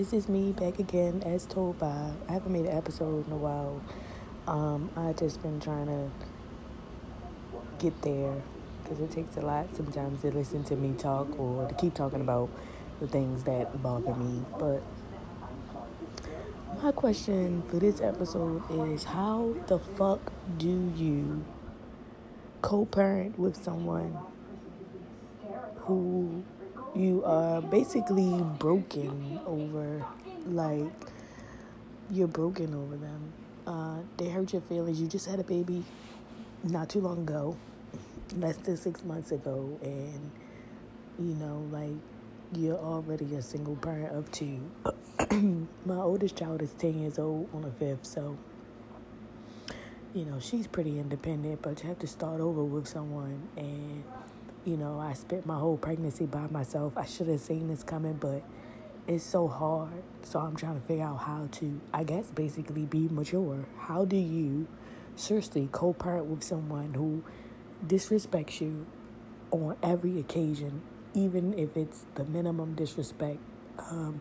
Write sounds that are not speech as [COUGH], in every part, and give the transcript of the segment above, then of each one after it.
this is me back again, as told by. I haven't made an episode in a while. Um, I just been trying to get there because it takes a lot sometimes to listen to me talk or to keep talking about the things that bother me. But my question for this episode is how the fuck do you co parent with someone who you are basically broken over? Like, you're broken over them. Uh, they hurt your feelings. You just had a baby not too long ago, less than six months ago, and you know, like, you're already a single parent of two. [CLEARS THROAT] My oldest child is 10 years old on the 5th, so you know, she's pretty independent, but you have to start over with someone. And, you know, I spent my whole pregnancy by myself. I should have seen this coming, but it's so hard. So I'm trying to figure out how to, I guess, basically be mature. How do you seriously co parent with someone who disrespects you on every occasion, even if it's the minimum disrespect um,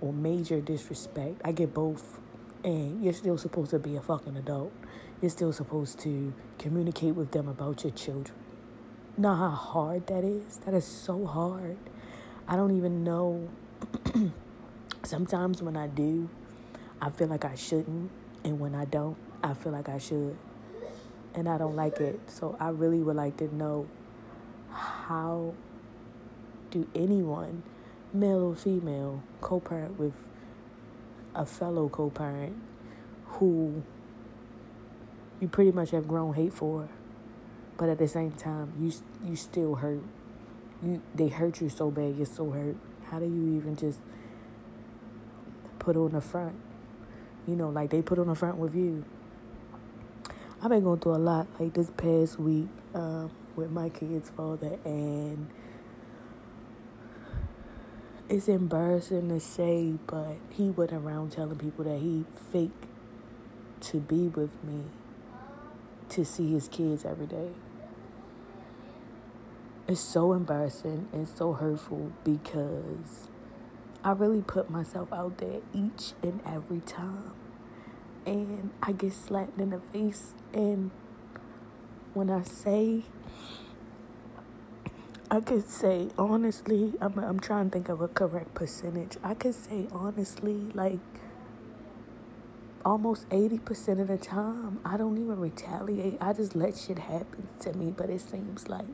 or major disrespect? I get both. And you're still supposed to be a fucking adult you're still supposed to communicate with them about your children. Know how hard that is? That is so hard. I don't even know. [CLEARS THROAT] Sometimes when I do, I feel like I shouldn't. And when I don't, I feel like I should. And I don't like it. So I really would like to know how do anyone, male or female, co parent with a fellow co parent who you pretty much have grown hate for, but at the same time, you you still hurt. You they hurt you so bad, you're so hurt. How do you even just put on the front? You know, like they put on the front with you. I've been going through a lot like this past week uh, with my kid's father, and it's embarrassing to say, but he went around telling people that he faked to be with me to see his kids every day. It's so embarrassing and so hurtful because I really put myself out there each and every time. And I get slapped in the face. And when I say, I could say honestly, I'm, I'm trying to think of a correct percentage. I could say honestly, like almost 80% of the time, I don't even retaliate. I just let shit happen to me. But it seems like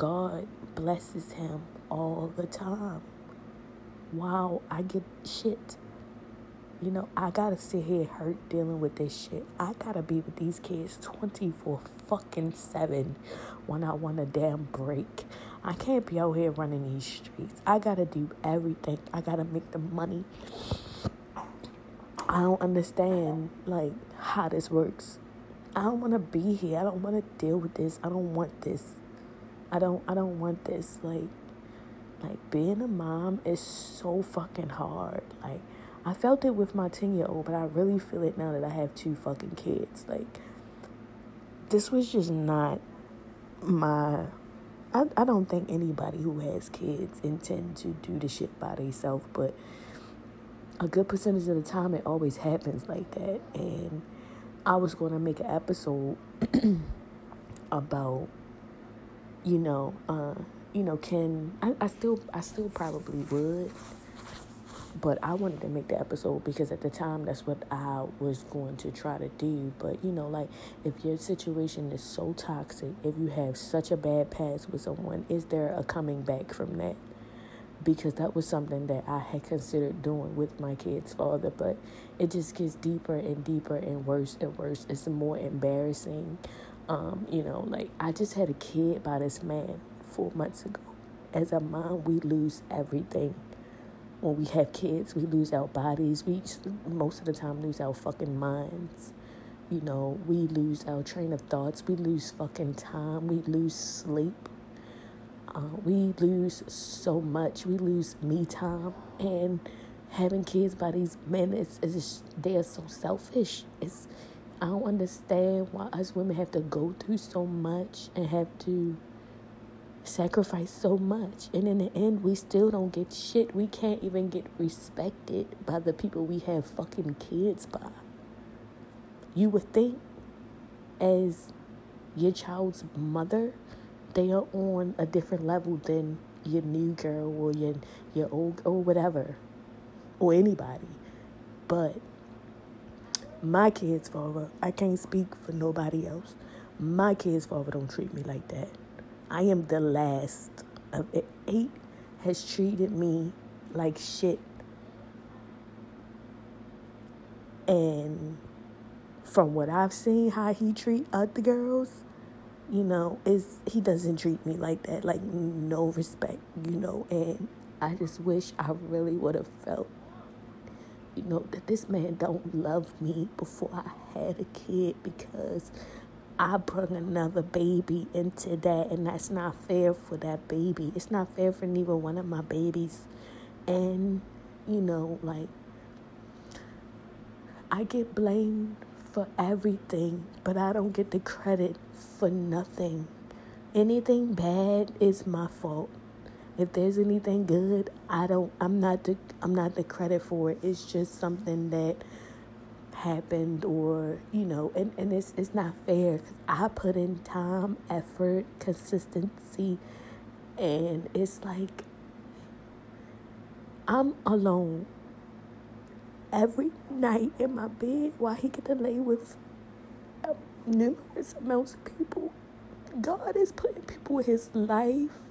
God blesses him all the time. Wow, I get shit. You know, I gotta sit here hurt dealing with this shit. I gotta be with these kids 24 fucking 7 when I want a damn break. I can't be out here running these streets. I gotta do everything. I gotta make the money. I don't understand like how this works. I don't want to be here. I don't want to deal with this. I don't want this. I don't I don't want this like like being a mom is so fucking hard. Like I felt it with my 10-year-old, but I really feel it now that I have two fucking kids. Like this was just not my I, I don't think anybody who has kids intend to do the shit by themselves, but a good percentage of the time it always happens like that and i was going to make an episode [CLEARS THROAT] about you know uh you know can I, I still i still probably would but i wanted to make the episode because at the time that's what i was going to try to do but you know like if your situation is so toxic if you have such a bad past with someone is there a coming back from that because that was something that I had considered doing with my kid's father, but it just gets deeper and deeper and worse and worse. It's more embarrassing. Um, you know, like I just had a kid by this man four months ago. As a mom, we lose everything. When we have kids, we lose our bodies. We most of the time lose our fucking minds. You know, we lose our train of thoughts. We lose fucking time. We lose sleep uh, we lose so much. We lose me time and having kids by these men. It's, it's they're so selfish. It's I don't understand why us women have to go through so much and have to sacrifice so much. And in the end we still don't get shit. We can't even get respected by the people we have fucking kids by. You would think as your child's mother they are on a different level than your new girl or your your old or whatever or anybody. But my kid's father i can't speak for nobody else my kid's father don't treat me like that I am the last of it. eight has treated me like shit. And from what I've seen, how he treat other girls, you know, is he doesn't treat me like that, like no respect, you know. And I just wish I really would have felt, you know, that this man don't love me before I had a kid because I brought another baby into that, and that's not fair for that baby. It's not fair for neither one of my babies. And, you know, like, I get blamed for everything, but I don't get the credit for nothing. Anything bad is my fault. If there's anything good, I don't I'm not the I'm not the credit for it. It's just something that happened or you know and, and it's, it's not fair because i put in time effort consistency and it's like i'm alone every night in my bed while he get to lay with numerous amounts of people god is putting people in his life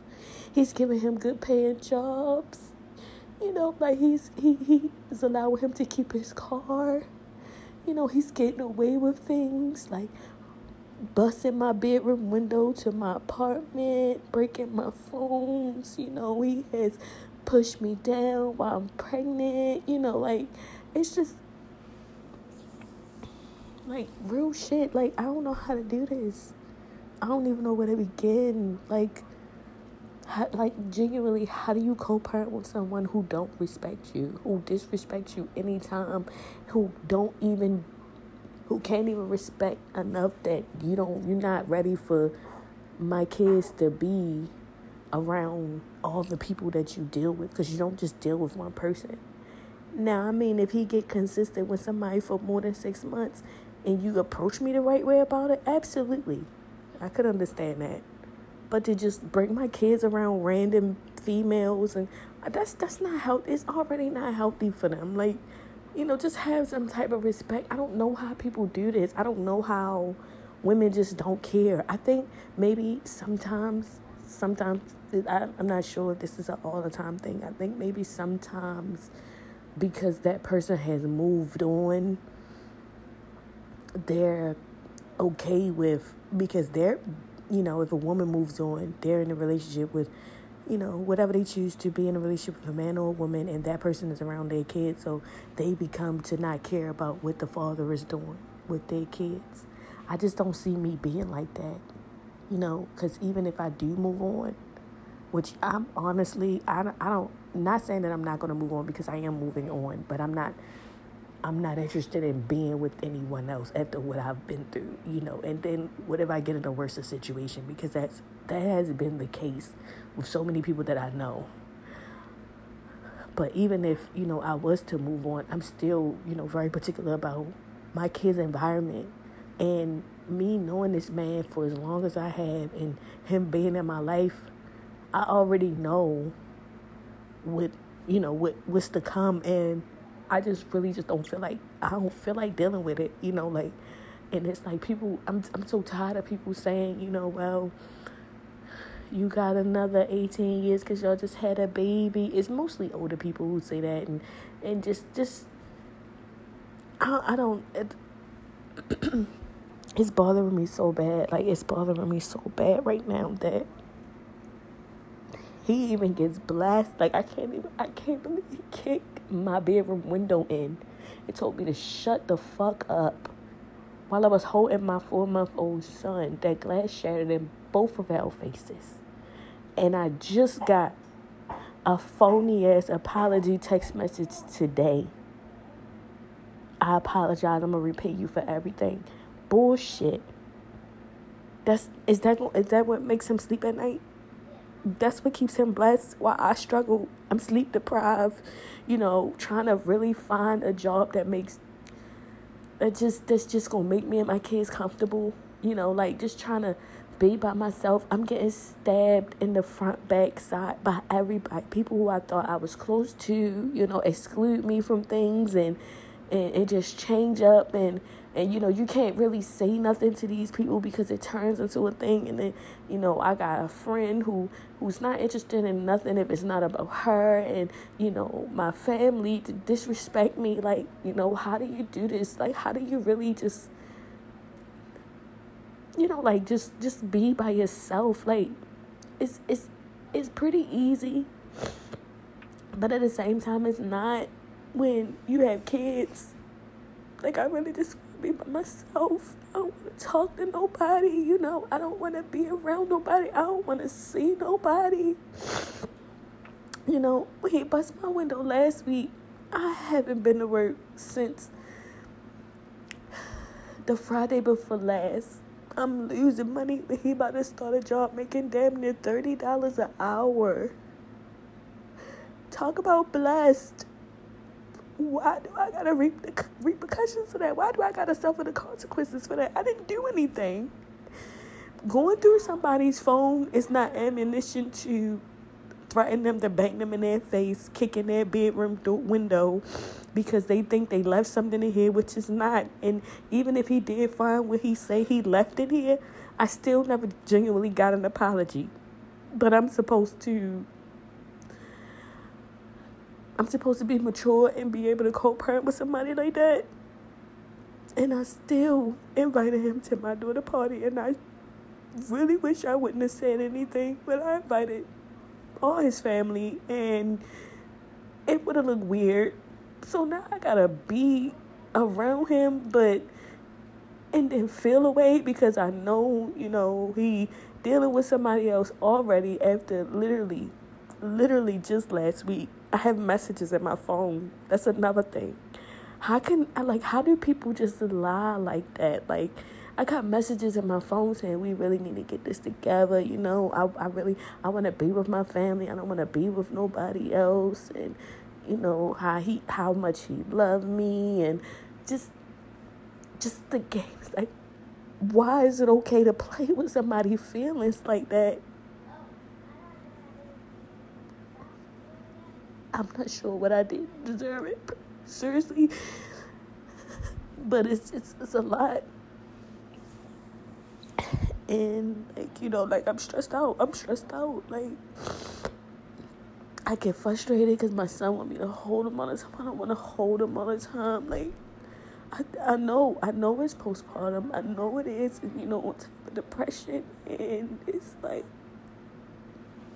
he's giving him good paying jobs you know like he's he, is allowing him to keep his car you know, he's getting away with things like busting my bedroom window to my apartment, breaking my phones. You know, he has pushed me down while I'm pregnant. You know, like, it's just like real shit. Like, I don't know how to do this. I don't even know where to begin. Like, how, like genuinely how do you co-parent with someone who don't respect you who disrespects you anytime who don't even who can't even respect enough that you don't you're not ready for my kids to be around all the people that you deal with? Because you don't just deal with one person. Now i mean if he get consistent with somebody for more than six months and you approach me the right way about it absolutely. I could understand that but to just bring my kids around random females and uh, that's that's not healthy. It's already not healthy for them. Like, you know, just have some type of respect. I don't know how people do this. I don't know how women just don't care. I think maybe sometimes, sometimes I, I'm not sure if this is an all the time thing. I think maybe sometimes because that person has moved on, they're okay with because they're you know, if a woman moves on, they're in a relationship with, you know, whatever they choose to be in a relationship with a man or a woman, and that person is around their kids, so they become to not care about what the father is doing with their kids. I just don't see me being like that, you know, because even if I do move on, which I'm honestly, I I don't, not saying that I'm not going to move on because I am moving on, but I'm not I'm not interested in being with anyone else after what I've been through, you know. And then what if I get in a worse situation? Because that's that has been the case with so many people that I know. But even if you know I was to move on, I'm still you know very particular about my kids' environment and me knowing this man for as long as I have and him being in my life. I already know what you know what what's to come and I just really just don't feel like I don't feel like dealing with it, you know, like and it's like people I'm I'm so tired of people saying, you know, well, you got another 18 years cuz y'all just had a baby. It's mostly older people who say that and and just just I, I don't it, [CLEARS THROAT] it's bothering me so bad. Like it's bothering me so bad right now that he even gets blasted. Like I can't even I can't believe he kicked my bedroom window in. It told me to shut the fuck up. While I was holding my four month old son, that glass shattered in both of our faces. And I just got a phony ass apology text message today. I apologize. I'm gonna repay you for everything. Bullshit. That's is that is that what makes him sleep at night? That's what keeps him blessed while I struggle. I'm sleep deprived, you know, trying to really find a job that makes that just that's just gonna make me and my kids comfortable. You know, like just trying to be by myself. I'm getting stabbed in the front, back, side by everybody. People who I thought I was close to, you know, exclude me from things and and, and just change up and and you know you can't really say nothing to these people because it turns into a thing. And then you know i got a friend who who's not interested in nothing if it's not about her and you know my family to disrespect me. Like you know how do you do this? Like how do you really just you know like just just be by yourself? Like it's it's it's pretty easy. But at the same time it's not when you have kids. Like i really just be by myself. I don't want to talk to nobody, you know. I don't want to be around nobody. I don't want to see nobody. You know, he bust my window last week, I haven't been to work since the Friday before last. I'm losing money, but he about to start a job making damn near $30 an hour. Talk about blessed. Why do I gotta reap the repercussions for that? Why do I gotta suffer the consequences for that? I didn't do anything. Going through somebody's phone is not ammunition to threaten them to bang them in their face, kick in their bedroom door window because they think they left something in here, which is not. And even if he did find what he say he left in here, I still never genuinely got an apology. But I'm supposed to I'm supposed to be mature and be able to co-parent with somebody like that. And I still invited him to my daughter party, and I really wish I wouldn't have said anything, but I invited all his family, and it would have looked weird. So now I gotta be around him, but and then feel away because I know, you know, he dealing with somebody else already after literally, literally just last week. I have messages in my phone. That's another thing. How can I like how do people just lie like that? Like I got messages in my phone saying we really need to get this together, you know. I I really I wanna be with my family. I don't wanna be with nobody else and you know, how he how much he loved me and just just the games like why is it okay to play [LAUGHS] with somebody's feelings like that? I'm not sure what I did deserve it. Seriously. But it's it's it's a lot. And like, you know, like I'm stressed out. I'm stressed out. Like I get frustrated because my son want me to hold him all the time. I don't want to hold him all the time. Like I, I know, I know it's postpartum. I know it is, and you know, on top of depression, and it's like,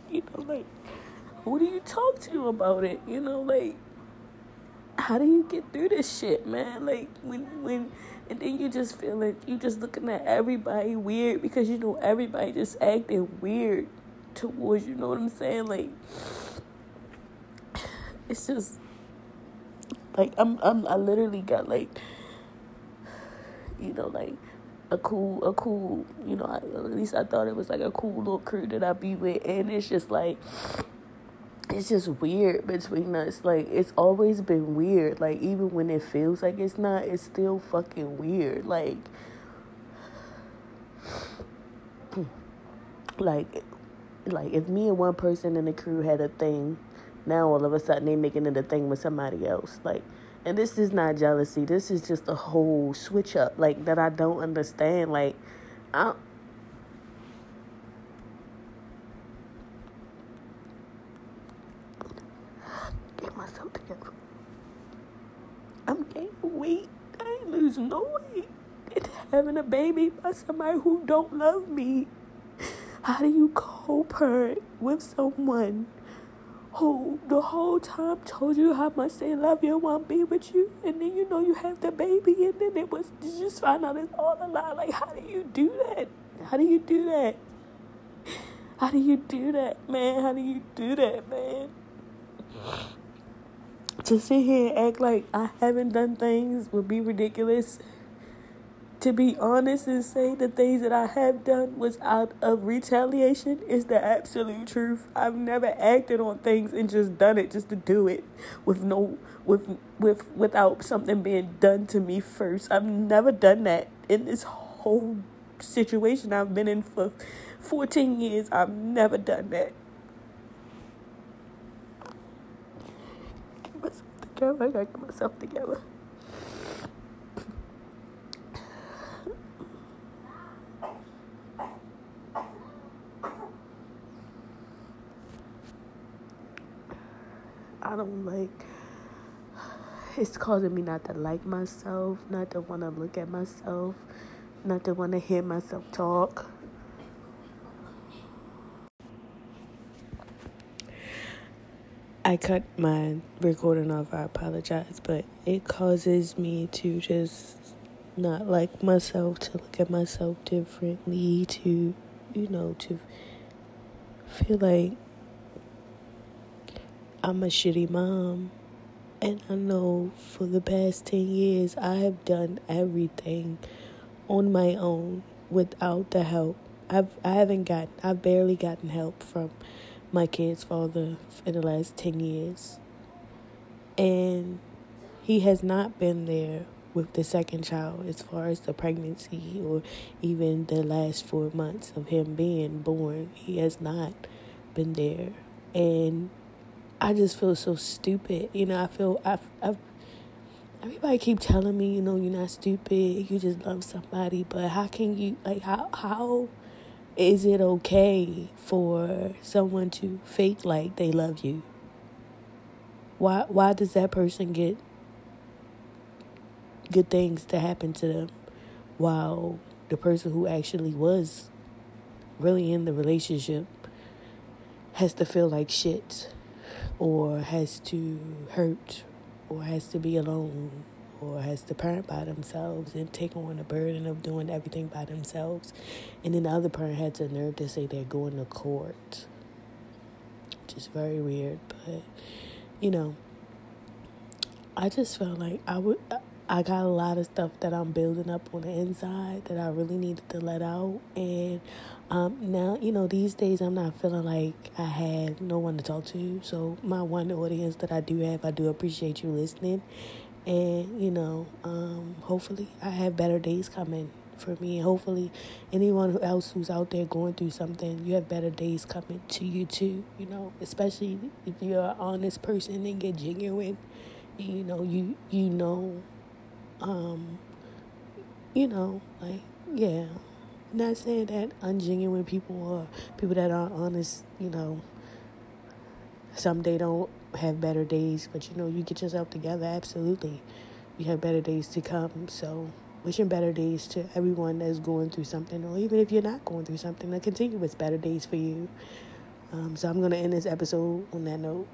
you know, like who do you talk to about it? You know, like how do you get through this shit, man? Like when when and then you just feel like you just looking at everybody weird because you know everybody just acting weird towards you know what I'm saying? Like it's just like I'm I'm I literally got like you know like a cool a cool you know I, at least I thought it was like a cool little crew that I be with and it's just like it's just weird between us. Like it's always been weird. Like even when it feels like it's not, it's still fucking weird. Like [CLEARS THROAT] like like if me and one person in the crew had a thing, now all of a sudden they making it a thing with somebody else. Like and this is not jealousy. This is just a whole switch up like that I don't understand. Like I I'm gaining weight. I ain't losing no weight. Having a baby by somebody who don't love me. How do you co-parent with someone who the whole time told you how much they love you and want to be with you, and then you know you have the baby, and then it was you just find out it's all a lie. Like, how do you do that? How do you do that? How do you do that, man? How do you do that, man? To sit here and act like I haven't done things would be ridiculous. to be honest and say the things that I have done was out of retaliation is the absolute truth. I've never acted on things and just done it just to do it with no with with without something being done to me first. I've never done that in this whole situation I've been in for 14 years. I've never done that. Together. I gotta get myself together. I don't like it's causing me not to like myself, not to want to look at myself, not to want to hear myself talk. I cut my recording off, I apologize, but it causes me to just not like myself, to look at myself differently, to, you know, to feel like I'm a shitty mom. And I know for the past 10 years, I have done everything on my own without the help. I've, I haven't gotten, I've barely gotten help from my kid's father in the last 10 years. And he has not been there with the second child as far as the pregnancy or even the last four months of him being born. He has not been there. And I just feel so stupid. You know, I feel I've, I've everybody keep telling me, you know, you're not stupid. You just love somebody, but how can you like how how is it okay for someone to fake like they love you? Why why does that person get good things to happen to them while the person who actually was really in the relationship has to feel like shit? or has to hurt or has to be alone or has to parent by themselves and take on the burden of doing everything by themselves. And then the other parent has the nerve to say they're going to court. Which is very weird, but you know, I just felt like I would I got a lot of stuff that I'm building up on the inside that I really needed to let out and um, now, you know, these days I'm not feeling like I have no one to talk to. So, my one audience that I do have, I do appreciate you listening. And, you know, um, hopefully I have better days coming for me. Hopefully, anyone else who's out there going through something, you have better days coming to you too. You know, especially if you're an honest person and get genuine. You know, you you know, um, you know, like yeah. Not saying that ungenuine people or people that aren't honest, you know, someday don't have better days, but you know, you get yourself together, absolutely. You have better days to come. So, wishing better days to everyone that's going through something, or even if you're not going through something, to continue with better days for you. Um, so, I'm going to end this episode on that note.